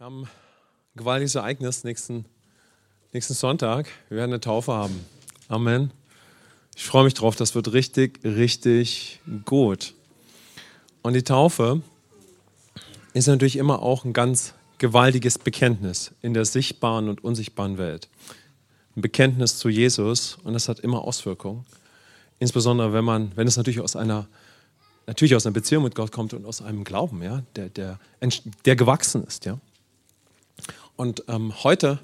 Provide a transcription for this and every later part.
Wir haben ein gewaltiges Ereignis nächsten, nächsten Sonntag. Wir werden eine Taufe haben. Amen. Ich freue mich drauf. Das wird richtig, richtig gut. Und die Taufe ist natürlich immer auch ein ganz gewaltiges Bekenntnis in der sichtbaren und unsichtbaren Welt. Ein Bekenntnis zu Jesus und das hat immer Auswirkungen. Insbesondere wenn man, wenn es natürlich aus einer natürlich aus einer Beziehung mit Gott kommt und aus einem Glauben, ja, der, der, der gewachsen ist, ja. Und ähm, heute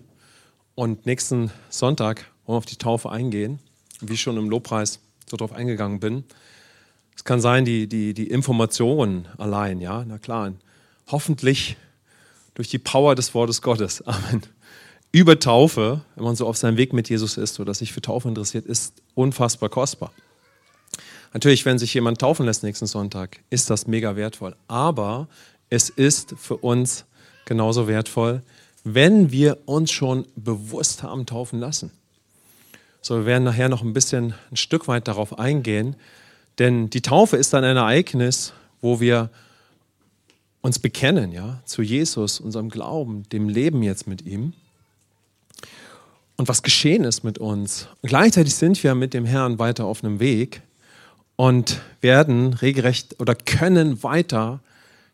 und nächsten Sonntag wollen wir auf die Taufe eingehen, wie ich schon im Lobpreis so drauf eingegangen bin. Es kann sein, die, die, die Informationen allein, ja, na klar, hoffentlich durch die Power des Wortes Gottes, Amen. Über Taufe, wenn man so auf seinem Weg mit Jesus ist oder sich für Taufe interessiert, ist unfassbar kostbar. Natürlich, wenn sich jemand taufen lässt nächsten Sonntag, ist das mega wertvoll. Aber es ist für uns genauso wertvoll, wenn wir uns schon bewusst haben taufen lassen. So, wir werden nachher noch ein bisschen ein Stück weit darauf eingehen, denn die Taufe ist dann ein Ereignis, wo wir uns bekennen, ja, zu Jesus, unserem Glauben, dem Leben jetzt mit ihm und was geschehen ist mit uns. Und gleichzeitig sind wir mit dem Herrn weiter auf einem Weg und werden regelrecht oder können weiter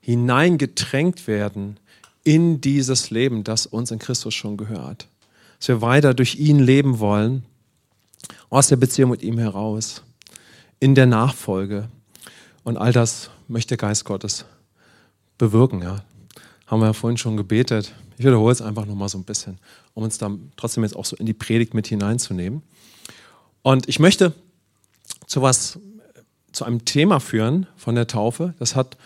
hineingedrängt werden in dieses Leben, das uns in Christus schon gehört. Dass wir weiter durch ihn leben wollen, aus der Beziehung mit ihm heraus, in der Nachfolge. Und all das möchte der Geist Gottes bewirken. Ja. Haben wir ja vorhin schon gebetet. Ich wiederhole es einfach nochmal so ein bisschen, um uns dann trotzdem jetzt auch so in die Predigt mit hineinzunehmen. Und ich möchte zu was, zu einem Thema führen von der Taufe. Das hat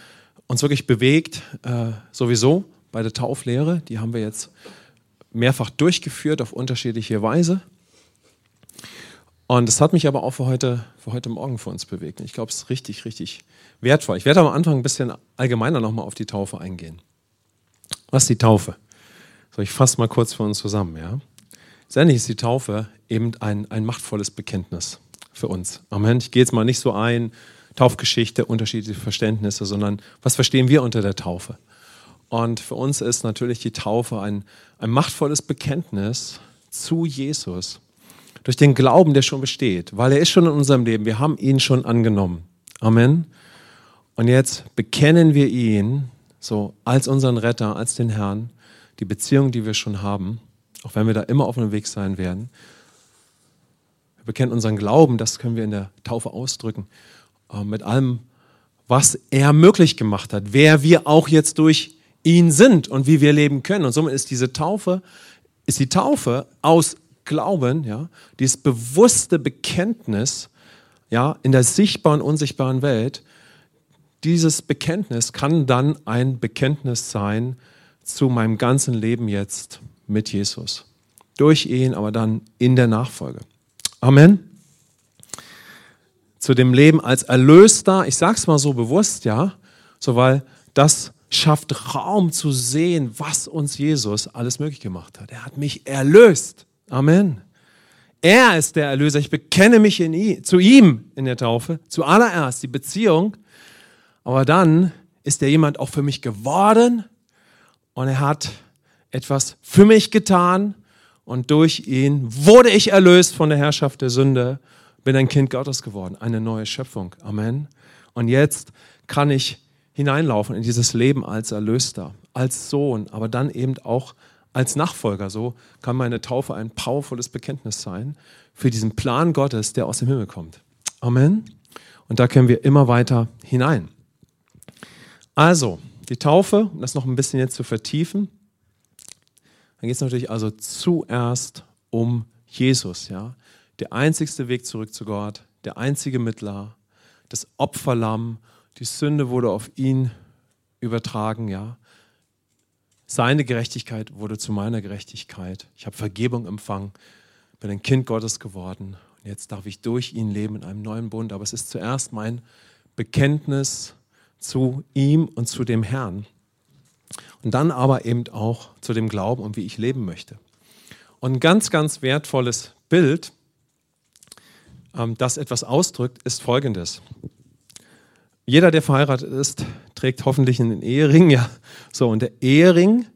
uns wirklich bewegt, äh, sowieso bei der Tauflehre. Die haben wir jetzt mehrfach durchgeführt auf unterschiedliche Weise. Und es hat mich aber auch für heute, für heute Morgen für uns bewegt. Ich glaube, es ist richtig, richtig wertvoll. Ich werde am Anfang ein bisschen allgemeiner nochmal auf die Taufe eingehen. Was ist die Taufe? So, ich fasse mal kurz für uns zusammen. Ja? Letztendlich ist die Taufe eben ein, ein machtvolles Bekenntnis für uns. Amen. Ich gehe jetzt mal nicht so ein, Taufgeschichte, unterschiedliche Verständnisse, sondern was verstehen wir unter der Taufe? Und für uns ist natürlich die Taufe ein, ein machtvolles Bekenntnis zu Jesus. Durch den Glauben, der schon besteht, weil er ist schon in unserem Leben. Wir haben ihn schon angenommen. Amen. Und jetzt bekennen wir ihn so als unseren Retter, als den Herrn, die Beziehung, die wir schon haben, auch wenn wir da immer auf einem Weg sein werden. Wir bekennen unseren Glauben, das können wir in der Taufe ausdrücken, äh, mit allem, was er möglich gemacht hat, wer wir auch jetzt durch ihn sind und wie wir leben können. Und somit ist diese Taufe, ist die Taufe aus Glauben, ja, dieses bewusste Bekenntnis, ja, in der sichtbaren, unsichtbaren Welt. Dieses Bekenntnis kann dann ein Bekenntnis sein zu meinem ganzen Leben jetzt mit Jesus. Durch ihn, aber dann in der Nachfolge. Amen. Zu dem Leben als Erlöster, ich sage es mal so bewusst, ja, so weil das schafft Raum zu sehen, was uns Jesus alles möglich gemacht hat. Er hat mich erlöst. Amen. Er ist der Erlöser. Ich bekenne mich ihn, zu ihm in der Taufe. Zuallererst die Beziehung. Aber dann ist er jemand auch für mich geworden und er hat etwas für mich getan und durch ihn wurde ich erlöst von der Herrschaft der Sünde, bin ein Kind Gottes geworden, eine neue Schöpfung. Amen. Und jetzt kann ich hineinlaufen in dieses Leben als Erlöster, als Sohn, aber dann eben auch als Nachfolger. So kann meine Taufe ein powervolles Bekenntnis sein für diesen Plan Gottes, der aus dem Himmel kommt. Amen. Und da können wir immer weiter hinein. Also, die Taufe, um das noch ein bisschen jetzt zu vertiefen, dann geht es natürlich also zuerst um Jesus, ja. Der einzigste Weg zurück zu Gott, der einzige Mittler, das Opferlamm die Sünde wurde auf ihn übertragen, ja. Seine Gerechtigkeit wurde zu meiner Gerechtigkeit. Ich habe Vergebung empfangen, bin ein Kind Gottes geworden. Und jetzt darf ich durch ihn leben in einem neuen Bund. Aber es ist zuerst mein Bekenntnis zu ihm und zu dem Herrn. Und dann aber eben auch zu dem Glauben und wie ich leben möchte. Und ein ganz, ganz wertvolles Bild, ähm, das etwas ausdrückt, ist folgendes. Jeder, der verheiratet ist, trägt hoffentlich einen Ehering. Ja. So, und der Ehering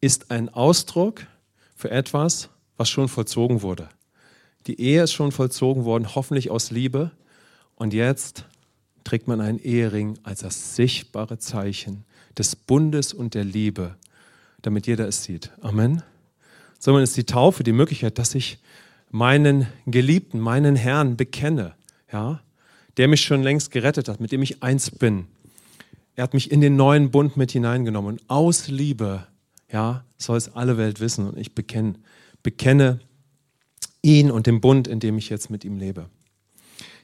ist ein Ausdruck für etwas, was schon vollzogen wurde. Die Ehe ist schon vollzogen worden, hoffentlich aus Liebe. Und jetzt trägt man einen Ehering als das sichtbare Zeichen des Bundes und der Liebe, damit jeder es sieht. Amen. Sondern ist die Taufe die Möglichkeit, dass ich meinen Geliebten, meinen Herrn bekenne, ja, der mich schon längst gerettet hat, mit dem ich eins bin. Er hat mich in den neuen Bund mit hineingenommen und aus Liebe, ja, soll es alle Welt wissen und ich bekenne, bekenne ihn und den Bund, in dem ich jetzt mit ihm lebe.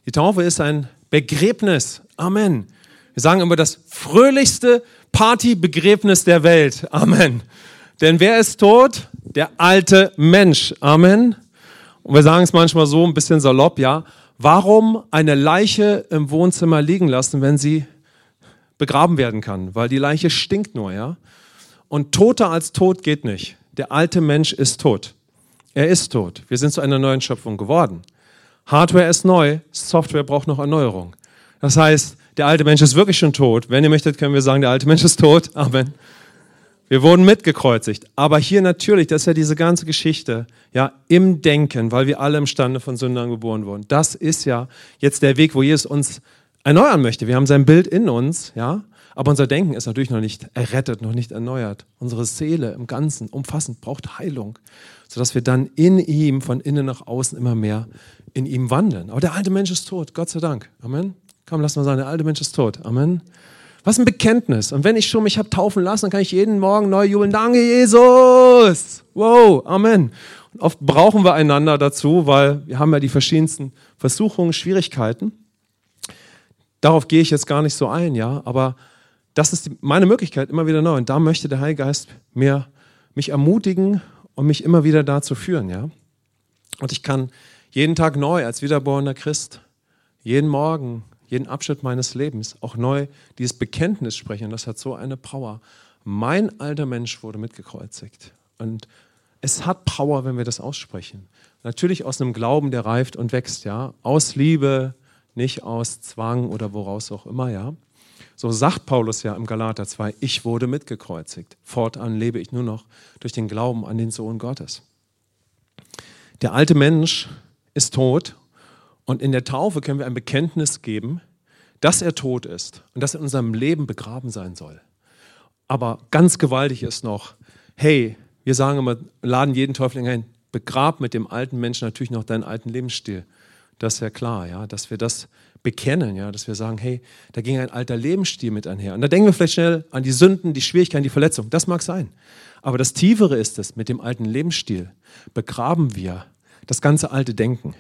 Die Taufe ist ein Begräbnis. Amen. Wir sagen immer das fröhlichste Partybegräbnis der Welt. Amen. Denn wer ist tot? Der alte Mensch. Amen. Und wir sagen es manchmal so ein bisschen salopp, ja. Warum eine Leiche im Wohnzimmer liegen lassen, wenn sie begraben werden kann? Weil die Leiche stinkt nur, ja. Und toter als tot geht nicht. Der alte Mensch ist tot. Er ist tot. Wir sind zu einer neuen Schöpfung geworden. Hardware ist neu, Software braucht noch Erneuerung. Das heißt, der alte Mensch ist wirklich schon tot. Wenn ihr möchtet, können wir sagen, der alte Mensch ist tot. Amen. Wir wurden mitgekreuzigt. Aber hier natürlich, das ist ja diese ganze Geschichte, ja, im Denken, weil wir alle im Stande von Sündern geboren wurden. Das ist ja jetzt der Weg, wo Jesus uns erneuern möchte. Wir haben sein Bild in uns, ja, aber unser Denken ist natürlich noch nicht errettet, noch nicht erneuert. Unsere Seele im Ganzen, umfassend, braucht Heilung sodass wir dann in ihm von innen nach außen immer mehr in ihm wandeln. Aber der alte Mensch ist tot, Gott sei Dank. Amen. Komm, lass mal sagen, der alte Mensch ist tot. Amen. Was ein Bekenntnis. Und wenn ich schon mich habe taufen lassen, dann kann ich jeden Morgen neu jubeln. Danke, Jesus. Wow, Amen. Und oft brauchen wir einander dazu, weil wir haben ja die verschiedensten Versuchungen, Schwierigkeiten. Darauf gehe ich jetzt gar nicht so ein, ja. Aber das ist die, meine Möglichkeit immer wieder neu. Und da möchte der Heilige Geist mir, mich ermutigen und mich immer wieder dazu führen, ja. Und ich kann jeden Tag neu als wiedergeborener Christ, jeden Morgen, jeden Abschnitt meines Lebens auch neu dieses Bekenntnis sprechen. Das hat so eine Power. Mein alter Mensch wurde mitgekreuzigt. Und es hat Power, wenn wir das aussprechen. Natürlich aus einem Glauben, der reift und wächst, ja. Aus Liebe, nicht aus Zwang oder woraus auch immer, ja. So sagt Paulus ja im Galater 2, ich wurde mitgekreuzigt. Fortan lebe ich nur noch durch den Glauben an den Sohn Gottes. Der alte Mensch ist tot und in der Taufe können wir ein Bekenntnis geben, dass er tot ist und dass er in unserem Leben begraben sein soll. Aber ganz gewaltig ist noch, hey, wir sagen immer, laden jeden Teufel ein, begrab mit dem alten Menschen natürlich noch deinen alten Lebensstil. Das ist ja klar, ja, dass wir das bekennen, ja, dass wir sagen, hey, da ging ein alter Lebensstil mit einher. Und da denken wir vielleicht schnell an die Sünden, die Schwierigkeiten, die Verletzungen. Das mag sein. Aber das Tiefere ist es, mit dem alten Lebensstil begraben wir das ganze alte Denken,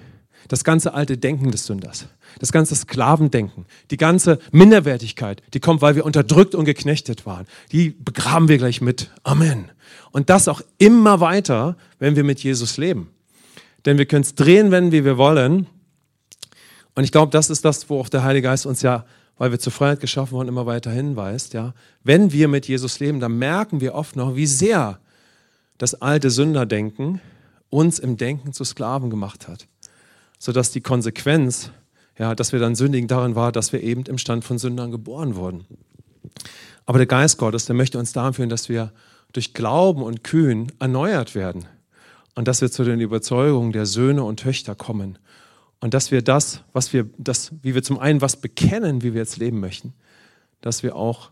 das ganze alte Denken des Sünders, das ganze Sklavendenken, die ganze Minderwertigkeit, die kommt, weil wir unterdrückt und geknechtet waren. Die begraben wir gleich mit. Amen. Und das auch immer weiter, wenn wir mit Jesus leben. Denn wir können es drehen, wenn wie wir wollen. Und ich glaube, das ist das, wo auch der Heilige Geist uns ja, weil wir zur Freiheit geschaffen wurden, immer weiter hinweist. Ja? Wenn wir mit Jesus leben, dann merken wir oft noch, wie sehr das alte Sünderdenken uns im Denken zu Sklaven gemacht hat. Sodass die Konsequenz, ja, dass wir dann sündigen, darin war, dass wir eben im Stand von Sündern geboren wurden. Aber der Geist Gottes, der möchte uns dahin führen, dass wir durch Glauben und Kühn erneuert werden und dass wir zu den Überzeugungen der Söhne und Töchter kommen und dass wir das, was wir, das, wie wir zum einen was bekennen, wie wir jetzt leben möchten, dass wir auch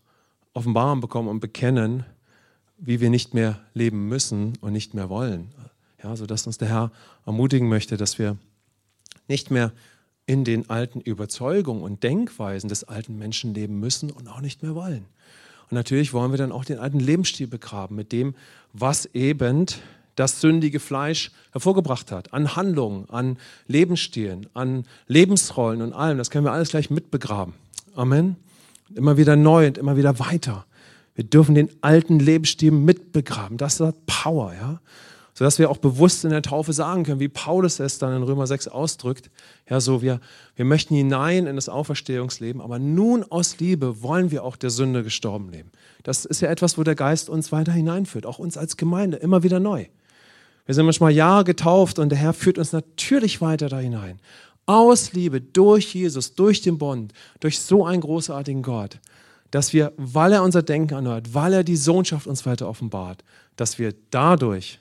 Offenbarung bekommen und bekennen, wie wir nicht mehr leben müssen und nicht mehr wollen. Ja, sodass uns der Herr ermutigen möchte, dass wir nicht mehr in den alten Überzeugungen und Denkweisen des alten Menschen leben müssen und auch nicht mehr wollen. Und natürlich wollen wir dann auch den alten Lebensstil begraben mit dem, was eben das sündige Fleisch hervorgebracht hat, an Handlungen, an Lebensstilen, an Lebensrollen und allem. Das können wir alles gleich mitbegraben. Amen. Immer wieder neu und immer wieder weiter. Wir dürfen den alten Lebensstil mitbegraben. Das hat Power, ja. Sodass wir auch bewusst in der Taufe sagen können, wie Paulus es dann in Römer 6 ausdrückt. Ja, so wir, wir möchten hinein in das Auferstehungsleben, aber nun aus Liebe wollen wir auch der Sünde gestorben leben. Das ist ja etwas, wo der Geist uns weiter hineinführt, auch uns als Gemeinde, immer wieder neu. Wir sind manchmal Jahre getauft und der Herr führt uns natürlich weiter da hinein. Aus Liebe, durch Jesus, durch den Bund, durch so einen großartigen Gott, dass wir, weil er unser Denken erneuert, weil er die Sohnschaft uns weiter offenbart, dass wir dadurch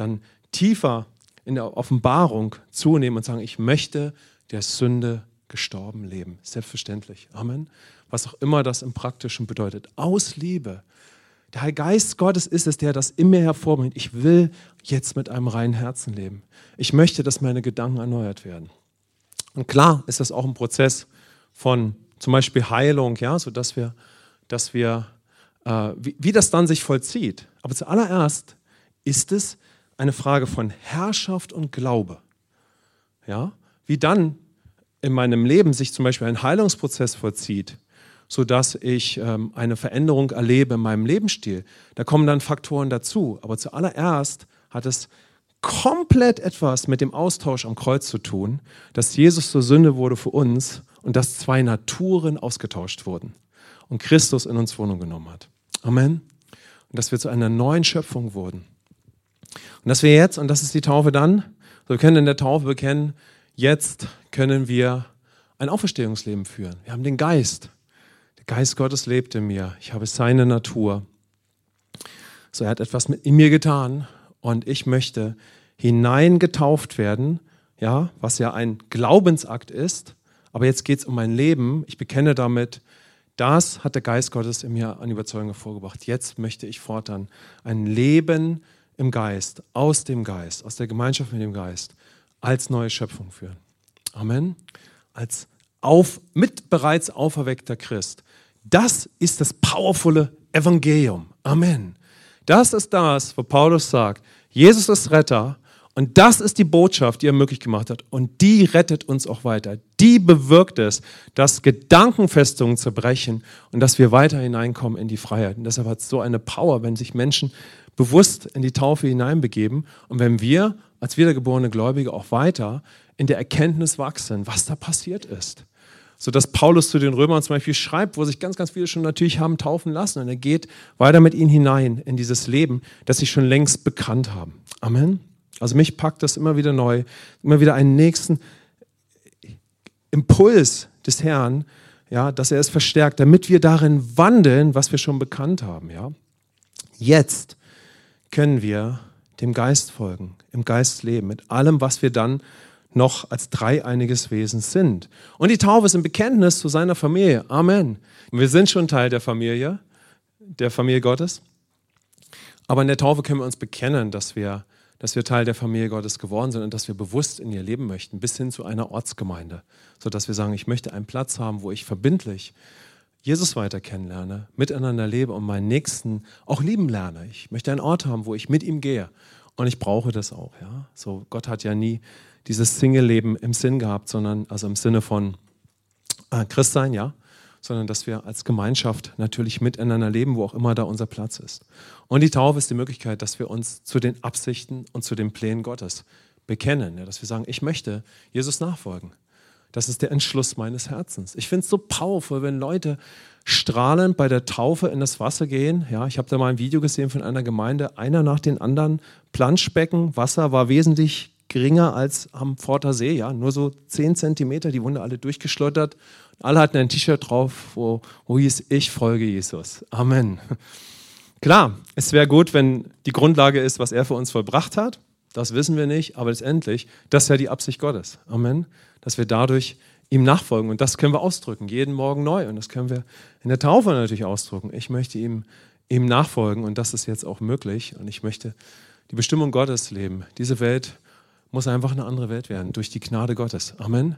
dann tiefer in der Offenbarung zunehmen und sagen, ich möchte der Sünde gestorben leben. Selbstverständlich. Amen. Was auch immer das im Praktischen bedeutet. Aus Liebe. Der Heilige Geist Gottes ist es, der das in mir hervorbringt. Ich will jetzt mit einem reinen Herzen leben. Ich möchte, dass meine Gedanken erneuert werden. Und klar ist das auch ein Prozess von zum Beispiel Heilung, ja, sodass wir, dass wir, äh, wie, wie das dann sich vollzieht. Aber zuallererst ist es eine Frage von Herrschaft und Glaube. Ja, wie dann in meinem Leben sich zum Beispiel ein Heilungsprozess vollzieht, sodass ich ähm, eine Veränderung erlebe in meinem Lebensstil. Da kommen dann Faktoren dazu. Aber zuallererst hat es komplett etwas mit dem Austausch am Kreuz zu tun, dass Jesus zur Sünde wurde für uns und dass zwei Naturen ausgetauscht wurden und Christus in uns Wohnung genommen hat. Amen. Und dass wir zu einer neuen Schöpfung wurden. Und dass wir jetzt, und das ist die Taufe dann, so wir können in der Taufe bekennen, jetzt können wir ein Auferstehungsleben führen. Wir haben den Geist. Der Geist Gottes lebt in mir. Ich habe seine Natur. So, er hat etwas in mir getan und ich möchte hineingetauft werden, ja, was ja ein Glaubensakt ist. Aber jetzt geht es um mein Leben. Ich bekenne damit, das hat der Geist Gottes in mir an Überzeugung hervorgebracht. Jetzt möchte ich fortan ein Leben im Geist, aus dem Geist, aus der Gemeinschaft mit dem Geist, als neue Schöpfung führen. Amen. Als auf, mit bereits auferweckter Christ. Das ist das powervolle Evangelium. Amen. Das ist das, wo Paulus sagt, Jesus ist Retter und das ist die Botschaft, die er möglich gemacht hat. Und die rettet uns auch weiter. Die bewirkt es, dass Gedankenfestungen zerbrechen und dass wir weiter hineinkommen in die Freiheit. Und deshalb hat es so eine Power, wenn sich Menschen bewusst in die Taufe hineinbegeben und wenn wir als wiedergeborene Gläubige auch weiter in der Erkenntnis wachsen, was da passiert ist so dass Paulus zu den Römern zum Beispiel schreibt, wo sich ganz, ganz viele schon natürlich haben taufen lassen. Und er geht weiter mit ihnen hinein in dieses Leben, das sie schon längst bekannt haben. Amen. Also mich packt das immer wieder neu, immer wieder einen nächsten Impuls des Herrn, ja, dass er es verstärkt, damit wir darin wandeln, was wir schon bekannt haben. Ja. Jetzt können wir dem Geist folgen, im Geist leben, mit allem, was wir dann noch als dreieiniges Wesen sind. Und die Taufe ist ein Bekenntnis zu seiner Familie. Amen. Wir sind schon Teil der Familie, der Familie Gottes. Aber in der Taufe können wir uns bekennen, dass wir, dass wir Teil der Familie Gottes geworden sind und dass wir bewusst in ihr leben möchten, bis hin zu einer Ortsgemeinde. Sodass wir sagen, ich möchte einen Platz haben, wo ich verbindlich Jesus weiter kennenlerne, miteinander lebe und meinen Nächsten auch lieben lerne. Ich möchte einen Ort haben, wo ich mit ihm gehe. Und ich brauche das auch. Ja? So, Gott hat ja nie dieses Single-Leben im Sinn gehabt, sondern also im Sinne von äh, Christsein, ja, sondern dass wir als Gemeinschaft natürlich miteinander leben, wo auch immer da unser Platz ist. Und die Taufe ist die Möglichkeit, dass wir uns zu den Absichten und zu den Plänen Gottes bekennen, ja, dass wir sagen, ich möchte Jesus nachfolgen. Das ist der Entschluss meines Herzens. Ich finde es so powerful, wenn Leute strahlend bei der Taufe in das Wasser gehen. Ja, ich habe da mal ein Video gesehen von einer Gemeinde, einer nach den anderen, Planschbecken, Wasser war wesentlich geringer als am Forter See, ja, nur so 10 Zentimeter, die Wunde alle durchgeschlottert. Alle hatten ein T-Shirt drauf, wo, wo hieß, ich folge Jesus. Amen. Klar, es wäre gut, wenn die Grundlage ist, was er für uns vollbracht hat. Das wissen wir nicht, aber letztendlich, das ja die Absicht Gottes. Amen. Dass wir dadurch ihm nachfolgen. Und das können wir ausdrücken, jeden Morgen neu. Und das können wir in der Taufe natürlich ausdrücken. Ich möchte ihm, ihm nachfolgen und das ist jetzt auch möglich. Und ich möchte die Bestimmung Gottes leben. Diese Welt muss einfach eine andere Welt werden, durch die Gnade Gottes. Amen.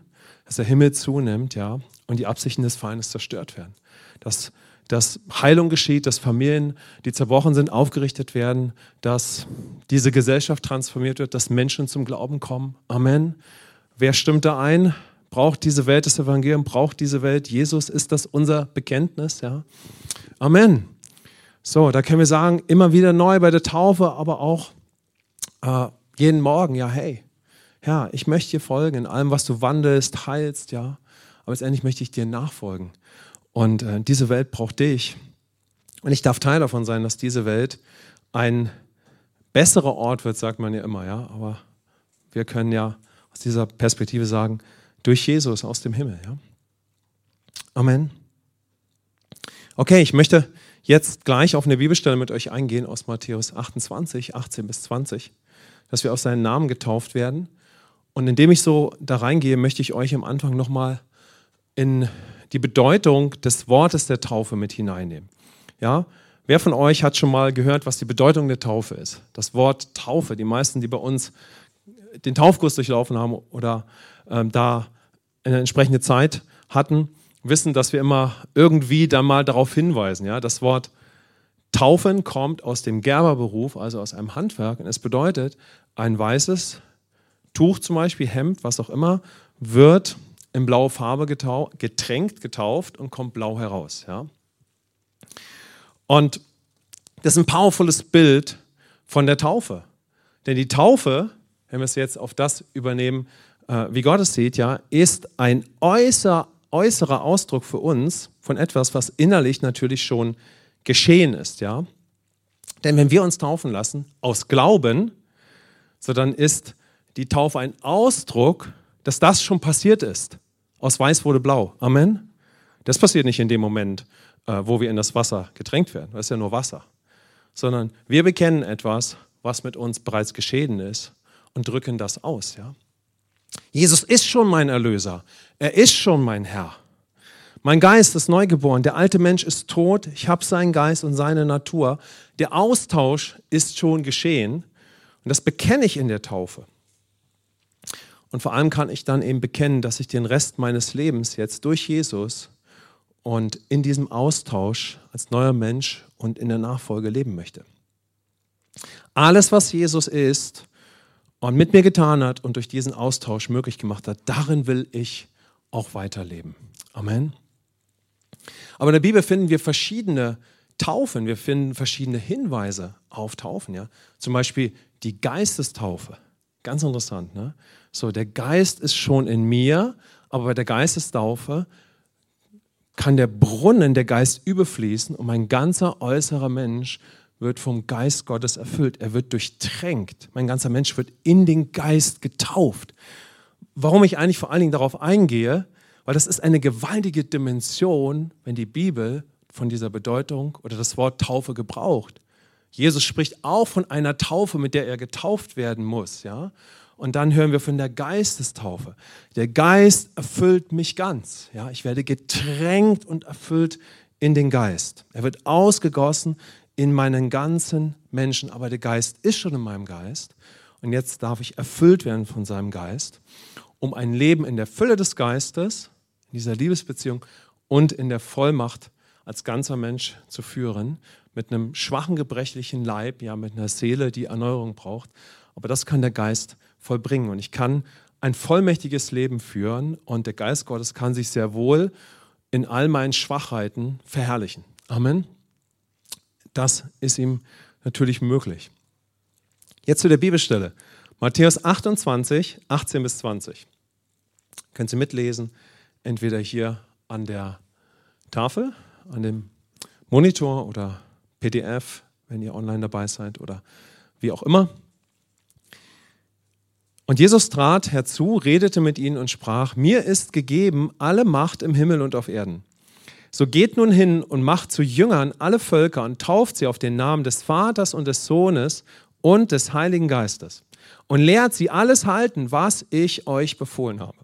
Dass der Himmel zunimmt, ja, und die Absichten des Feindes zerstört werden. Dass, dass Heilung geschieht, dass Familien, die zerbrochen sind, aufgerichtet werden, dass diese Gesellschaft transformiert wird, dass Menschen zum Glauben kommen. Amen. Wer stimmt da ein? Braucht diese Welt das Evangelium? Braucht diese Welt Jesus? Ist das unser Bekenntnis? Ja. Amen. So, da können wir sagen, immer wieder neu bei der Taufe, aber auch äh, jeden Morgen, ja, hey, ja, ich möchte dir folgen in allem, was du wandelst, heilst, ja. Aber letztendlich möchte ich dir nachfolgen. Und äh, diese Welt braucht dich. Und ich darf Teil davon sein, dass diese Welt ein besserer Ort wird, sagt man ja immer, ja. Aber wir können ja aus dieser Perspektive sagen, durch Jesus aus dem Himmel, ja. Amen. Okay, ich möchte jetzt gleich auf eine Bibelstelle mit euch eingehen aus Matthäus 28, 18 bis 20, dass wir auf seinen Namen getauft werden. Und indem ich so da reingehe, möchte ich euch am Anfang nochmal in die Bedeutung des Wortes der Taufe mit hineinnehmen. Ja, wer von euch hat schon mal gehört, was die Bedeutung der Taufe ist? Das Wort Taufe, die meisten, die bei uns den Taufkurs durchlaufen haben oder ähm, da eine entsprechende Zeit hatten, wissen, dass wir immer irgendwie da mal darauf hinweisen. Ja? Das Wort Taufen kommt aus dem Gerberberuf, also aus einem Handwerk. Und es bedeutet, ein weißes Tuch zum Beispiel, Hemd, was auch immer, wird in blaue Farbe getau getränkt, getauft und kommt blau heraus. Ja? Und das ist ein powervolles Bild von der Taufe. Denn die Taufe, wenn wir es jetzt auf das übernehmen, äh, wie Gott es sieht, ja, ist ein äußer, äußerer Ausdruck für uns von etwas, was innerlich natürlich schon geschehen ist. Ja? Denn wenn wir uns taufen lassen aus Glauben, so dann ist die Taufe ein Ausdruck, dass das schon passiert ist. Aus weiß wurde blau. Amen. Das passiert nicht in dem Moment, äh, wo wir in das Wasser getränkt werden. Das ist ja nur Wasser. Sondern wir bekennen etwas, was mit uns bereits geschehen ist und drücken das aus. Ja? Jesus ist schon mein Erlöser. Er ist schon mein Herr. Mein Geist ist neugeboren. Der alte Mensch ist tot. Ich habe seinen Geist und seine Natur. Der Austausch ist schon geschehen. Und das bekenne ich in der Taufe. Und vor allem kann ich dann eben bekennen, dass ich den Rest meines Lebens jetzt durch Jesus und in diesem Austausch als neuer Mensch und in der Nachfolge leben möchte. Alles, was Jesus ist, und mit mir getan hat und durch diesen Austausch möglich gemacht hat, darin will ich auch weiterleben. Amen. Aber in der Bibel finden wir verschiedene Taufen, wir finden verschiedene Hinweise auf Taufen. Ja? Zum Beispiel die Geistestaufe. Ganz interessant. Ne? So, der Geist ist schon in mir, aber bei der Geistestaufe kann der Brunnen, der Geist überfließen und mein ganzer äußerer Mensch wird vom Geist Gottes erfüllt. Er wird durchtränkt. Mein ganzer Mensch wird in den Geist getauft. Warum ich eigentlich vor allen Dingen darauf eingehe, weil das ist eine gewaltige Dimension, wenn die Bibel von dieser Bedeutung oder das Wort Taufe gebraucht. Jesus spricht auch von einer Taufe, mit der er getauft werden muss, ja? Und dann hören wir von der Geistestaufe. Der Geist erfüllt mich ganz, ja? Ich werde getränkt und erfüllt in den Geist. Er wird ausgegossen in meinen ganzen Menschen, aber der Geist ist schon in meinem Geist und jetzt darf ich erfüllt werden von seinem Geist, um ein Leben in der Fülle des Geistes, in dieser Liebesbeziehung und in der Vollmacht als ganzer Mensch zu führen, mit einem schwachen, gebrechlichen Leib, ja, mit einer Seele, die Erneuerung braucht. Aber das kann der Geist vollbringen und ich kann ein vollmächtiges Leben führen und der Geist Gottes kann sich sehr wohl in all meinen Schwachheiten verherrlichen. Amen. Das ist ihm natürlich möglich. Jetzt zu der Bibelstelle. Matthäus 28, 18 bis 20. Können Sie mitlesen, entweder hier an der Tafel, an dem Monitor oder PDF, wenn ihr online dabei seid oder wie auch immer. Und Jesus trat herzu, redete mit ihnen und sprach, mir ist gegeben alle Macht im Himmel und auf Erden. So geht nun hin und macht zu Jüngern alle Völker und tauft sie auf den Namen des Vaters und des Sohnes und des Heiligen Geistes und lehrt sie alles halten, was ich euch befohlen habe.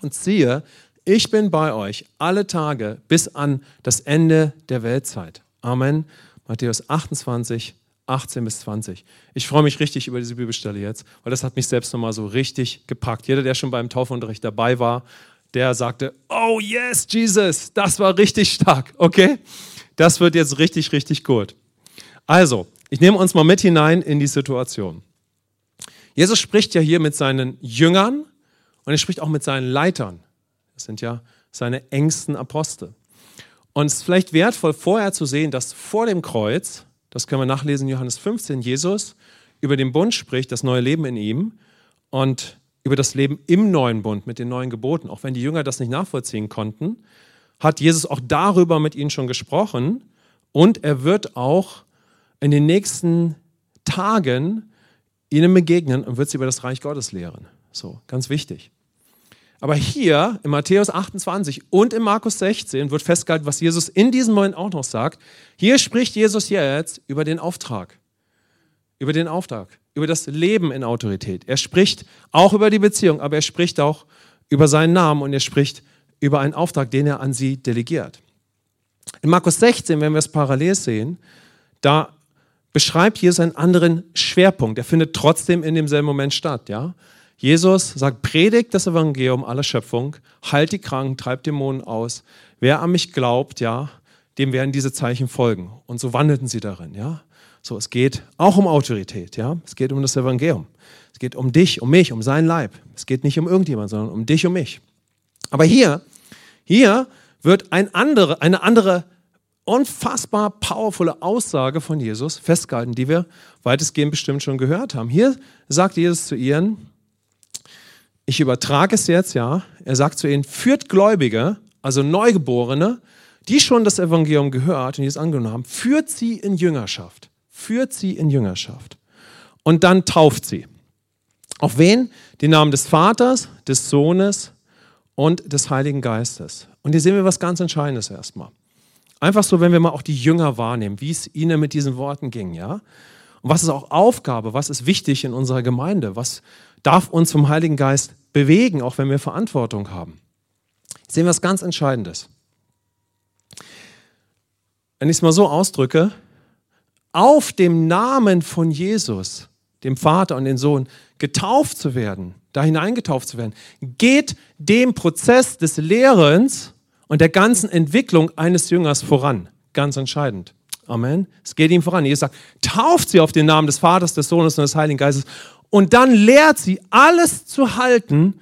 Und siehe, ich bin bei euch alle Tage bis an das Ende der Weltzeit. Amen. Matthäus 28, 18 bis 20. Ich freue mich richtig über diese Bibelstelle jetzt, weil das hat mich selbst nochmal so richtig gepackt. Jeder, der schon beim Taufunterricht dabei war, der sagte, oh yes, Jesus, das war richtig stark, okay? Das wird jetzt richtig, richtig gut. Also, ich nehme uns mal mit hinein in die Situation. Jesus spricht ja hier mit seinen Jüngern und er spricht auch mit seinen Leitern. Das sind ja seine engsten Apostel. Und es ist vielleicht wertvoll, vorher zu sehen, dass vor dem Kreuz, das können wir nachlesen in Johannes 15, Jesus über den Bund spricht, das neue Leben in ihm. Und über das Leben im neuen Bund mit den neuen Geboten. Auch wenn die Jünger das nicht nachvollziehen konnten, hat Jesus auch darüber mit ihnen schon gesprochen und er wird auch in den nächsten Tagen ihnen begegnen und wird sie über das Reich Gottes lehren. So, ganz wichtig. Aber hier in Matthäus 28 und in Markus 16 wird festgehalten, was Jesus in diesem Moment auch noch sagt. Hier spricht Jesus jetzt über den Auftrag. Über den Auftrag, über das Leben in Autorität. Er spricht auch über die Beziehung, aber er spricht auch über seinen Namen und er spricht über einen Auftrag, den er an sie delegiert. In Markus 16, wenn wir es parallel sehen, da beschreibt Jesus einen anderen Schwerpunkt. Er findet trotzdem in demselben Moment statt. Ja? Jesus sagt, predigt das Evangelium aller Schöpfung, heilt die Kranken, treibt Dämonen aus. Wer an mich glaubt, ja, dem werden diese Zeichen folgen. Und so wandelten sie darin. Ja? So, es geht auch um Autorität. Ja? Es geht um das Evangelium. Es geht um dich, um mich, um sein Leib. Es geht nicht um irgendjemand, sondern um dich, um mich. Aber hier, hier wird ein andere, eine andere unfassbar powervolle Aussage von Jesus festgehalten, die wir weitestgehend bestimmt schon gehört haben. Hier sagt Jesus zu ihnen, ich übertrage es jetzt, ja, er sagt zu ihnen, führt Gläubige, also Neugeborene, die schon das Evangelium gehört und die es angenommen haben, führt sie in Jüngerschaft. Führt sie in Jüngerschaft. Und dann tauft sie. Auf wen? Den Namen des Vaters, des Sohnes und des Heiligen Geistes. Und hier sehen wir was ganz Entscheidendes erstmal. Einfach so, wenn wir mal auch die Jünger wahrnehmen, wie es ihnen mit diesen Worten ging, ja? Und was ist auch Aufgabe, was ist wichtig in unserer Gemeinde, was darf uns vom Heiligen Geist bewegen, auch wenn wir Verantwortung haben. Sehen wir was ganz Entscheidendes. Wenn ich es mal so ausdrücke, auf dem Namen von Jesus, dem Vater und dem Sohn, getauft zu werden, da hineingetauft zu werden, geht dem Prozess des Lehrens und der ganzen Entwicklung eines Jüngers voran. Ganz entscheidend. Amen. Es geht ihm voran. Jesus sagt, tauft sie auf den Namen des Vaters, des Sohnes und des Heiligen Geistes und dann lehrt sie alles zu halten,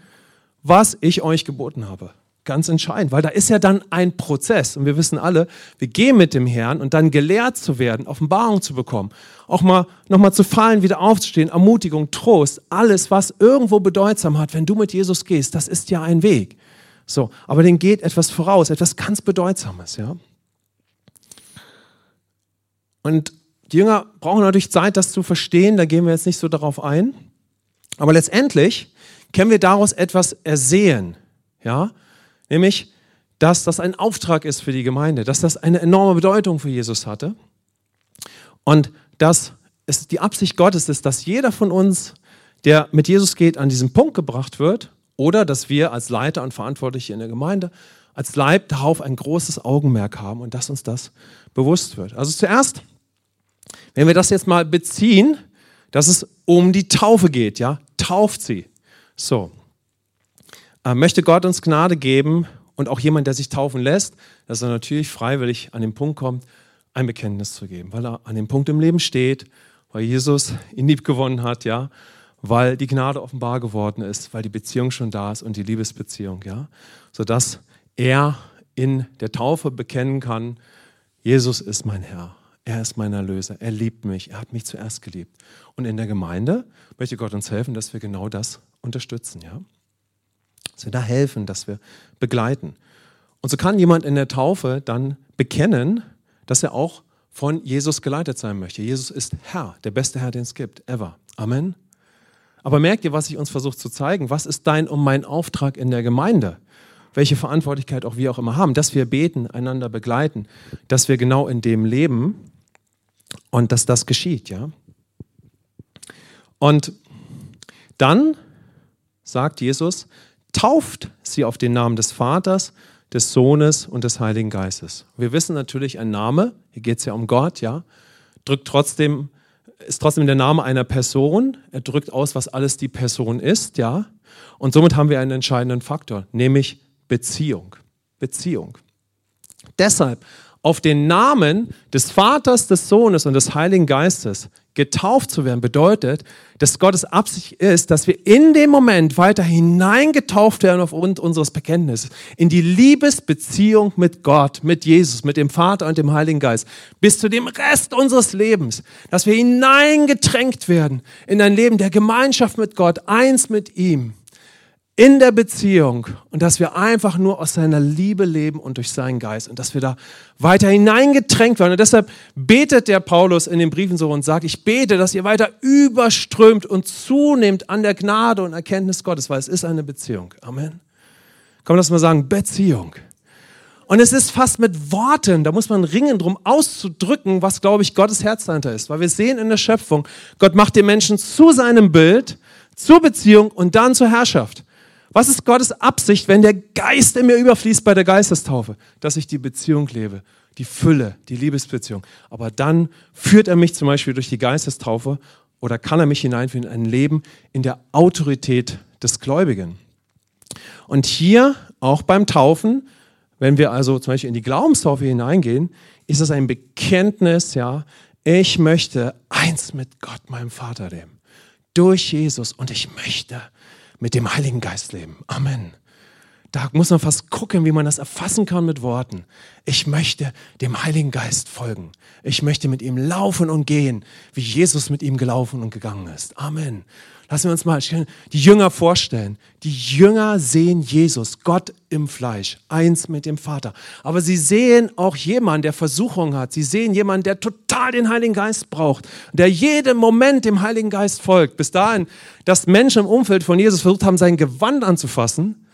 was ich euch geboten habe. Ganz entscheidend, weil da ist ja dann ein Prozess. Und wir wissen alle, wir gehen mit dem Herrn und dann gelehrt zu werden, Offenbarung zu bekommen, auch mal nochmal zu fallen, wieder aufzustehen, Ermutigung, Trost, alles, was irgendwo bedeutsam hat, wenn du mit Jesus gehst, das ist ja ein Weg. So, aber den geht etwas voraus, etwas ganz Bedeutsames, ja. Und die Jünger brauchen natürlich Zeit, das zu verstehen, da gehen wir jetzt nicht so darauf ein. Aber letztendlich können wir daraus etwas ersehen, ja, nämlich, dass das ein Auftrag ist für die Gemeinde, dass das eine enorme Bedeutung für Jesus hatte und dass es die Absicht Gottes ist, dass jeder von uns, der mit Jesus geht, an diesen Punkt gebracht wird, oder dass wir als Leiter und Verantwortliche in der Gemeinde, als Leib darauf ein großes Augenmerk haben und dass uns das bewusst wird. Also zuerst, wenn wir das jetzt mal beziehen, dass es um die Taufe geht, ja, tauft sie. So, äh, möchte Gott uns Gnade geben und auch jemand, der sich taufen lässt, dass er natürlich freiwillig an den Punkt kommt, ein Bekenntnis zu geben, weil er an dem Punkt im Leben steht, weil Jesus ihn lieb gewonnen hat, ja, weil die Gnade offenbar geworden ist, weil die Beziehung schon da ist und die Liebesbeziehung, ja, sodass er in der Taufe bekennen kann, Jesus ist mein Herr, er ist mein Erlöser, er liebt mich, er hat mich zuerst geliebt. Und in der Gemeinde möchte Gott uns helfen, dass wir genau das unterstützen, ja, dass wir da helfen, dass wir begleiten. Und so kann jemand in der Taufe dann bekennen, dass er auch von Jesus geleitet sein möchte. Jesus ist Herr, der beste Herr, den es gibt, ever. Amen. Aber merkt ihr, was ich uns versuche zu zeigen? Was ist dein und mein Auftrag in der Gemeinde? Welche Verantwortlichkeit auch wir auch immer haben, dass wir beten, einander begleiten, dass wir genau in dem leben und dass das geschieht, ja? Und dann sagt Jesus, tauft sie auf den Namen des Vaters, des Sohnes und des Heiligen Geistes. Wir wissen natürlich, ein Name, hier geht es ja um Gott, ja, drückt trotzdem ist trotzdem der Name einer Person. Er drückt aus, was alles die Person ist, ja. Und somit haben wir einen entscheidenden Faktor, nämlich Beziehung. Beziehung. Deshalb auf den Namen des Vaters, des Sohnes und des Heiligen Geistes getauft zu werden, bedeutet, dass Gottes Absicht ist, dass wir in dem Moment weiter hineingetauft werden aufgrund unseres Bekenntnisses, in die Liebesbeziehung mit Gott, mit Jesus, mit dem Vater und dem Heiligen Geist, bis zu dem Rest unseres Lebens, dass wir hineingetränkt werden in ein Leben der Gemeinschaft mit Gott, eins mit ihm in der Beziehung und dass wir einfach nur aus seiner Liebe leben und durch seinen Geist und dass wir da weiter hineingedrängt werden. Und deshalb betet der Paulus in den Briefen so und sagt, ich bete, dass ihr weiter überströmt und zunehmt an der Gnade und Erkenntnis Gottes, weil es ist eine Beziehung. Amen. Komm, lass mal sagen, Beziehung. Und es ist fast mit Worten, da muss man ringen drum auszudrücken, was, glaube ich, Gottes Herz dahinter ist. Weil wir sehen in der Schöpfung, Gott macht den Menschen zu seinem Bild, zur Beziehung und dann zur Herrschaft. Was ist Gottes Absicht, wenn der Geist in mir überfließt bei der Geistestaufe? Dass ich die Beziehung lebe, die Fülle, die Liebesbeziehung. Aber dann führt er mich zum Beispiel durch die Geistestaufe oder kann er mich hineinführen in ein Leben in der Autorität des Gläubigen. Und hier auch beim Taufen wenn wir also zum Beispiel in die Glaubenstaufe hineingehen, ist es ein Bekenntnis, ja, ich möchte eins mit Gott, meinem Vater leben. Durch Jesus und ich möchte mit dem Heiligen Geist leben. Amen. Da muss man fast gucken, wie man das erfassen kann mit Worten. Ich möchte dem Heiligen Geist folgen. Ich möchte mit ihm laufen und gehen, wie Jesus mit ihm gelaufen und gegangen ist. Amen. Lassen wir uns mal die Jünger vorstellen. Die Jünger sehen Jesus, Gott im Fleisch, eins mit dem Vater. Aber sie sehen auch jemanden, der Versuchung hat. Sie sehen jemanden, der total den Heiligen Geist braucht, der jeden Moment dem Heiligen Geist folgt. Bis dahin, dass Menschen im Umfeld von Jesus versucht haben, sein Gewand anzufassen,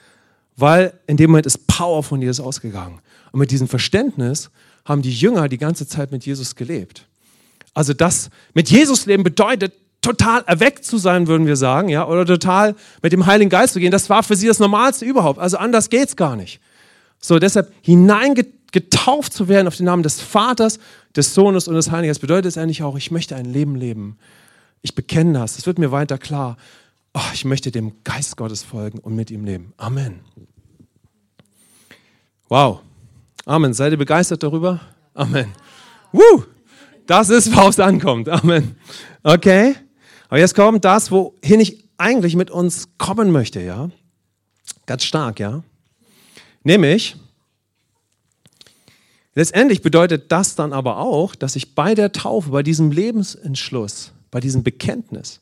weil in dem Moment ist Power von Jesus ausgegangen. Und mit diesem Verständnis haben die Jünger die ganze Zeit mit Jesus gelebt. Also das mit Jesus leben bedeutet, total erweckt zu sein, würden wir sagen, ja, oder total mit dem Heiligen Geist zu gehen. Das war für sie das Normalste überhaupt. Also anders geht's gar nicht. So, deshalb hineingetauft zu werden auf den Namen des Vaters, des Sohnes und des Heiligen Geistes bedeutet es eigentlich auch, ich möchte ein Leben leben. Ich bekenne das. Es wird mir weiter klar. Oh, ich möchte dem Geist Gottes folgen und mit ihm leben. Amen. Wow. Amen. Seid ihr begeistert darüber? Amen. Woo! Das ist, worauf es ankommt. Amen. Okay? Aber jetzt kommt das, wohin ich eigentlich mit uns kommen möchte, ja? Ganz stark, ja? Nämlich, letztendlich bedeutet das dann aber auch, dass ich bei der Taufe, bei diesem Lebensentschluss, bei diesem Bekenntnis,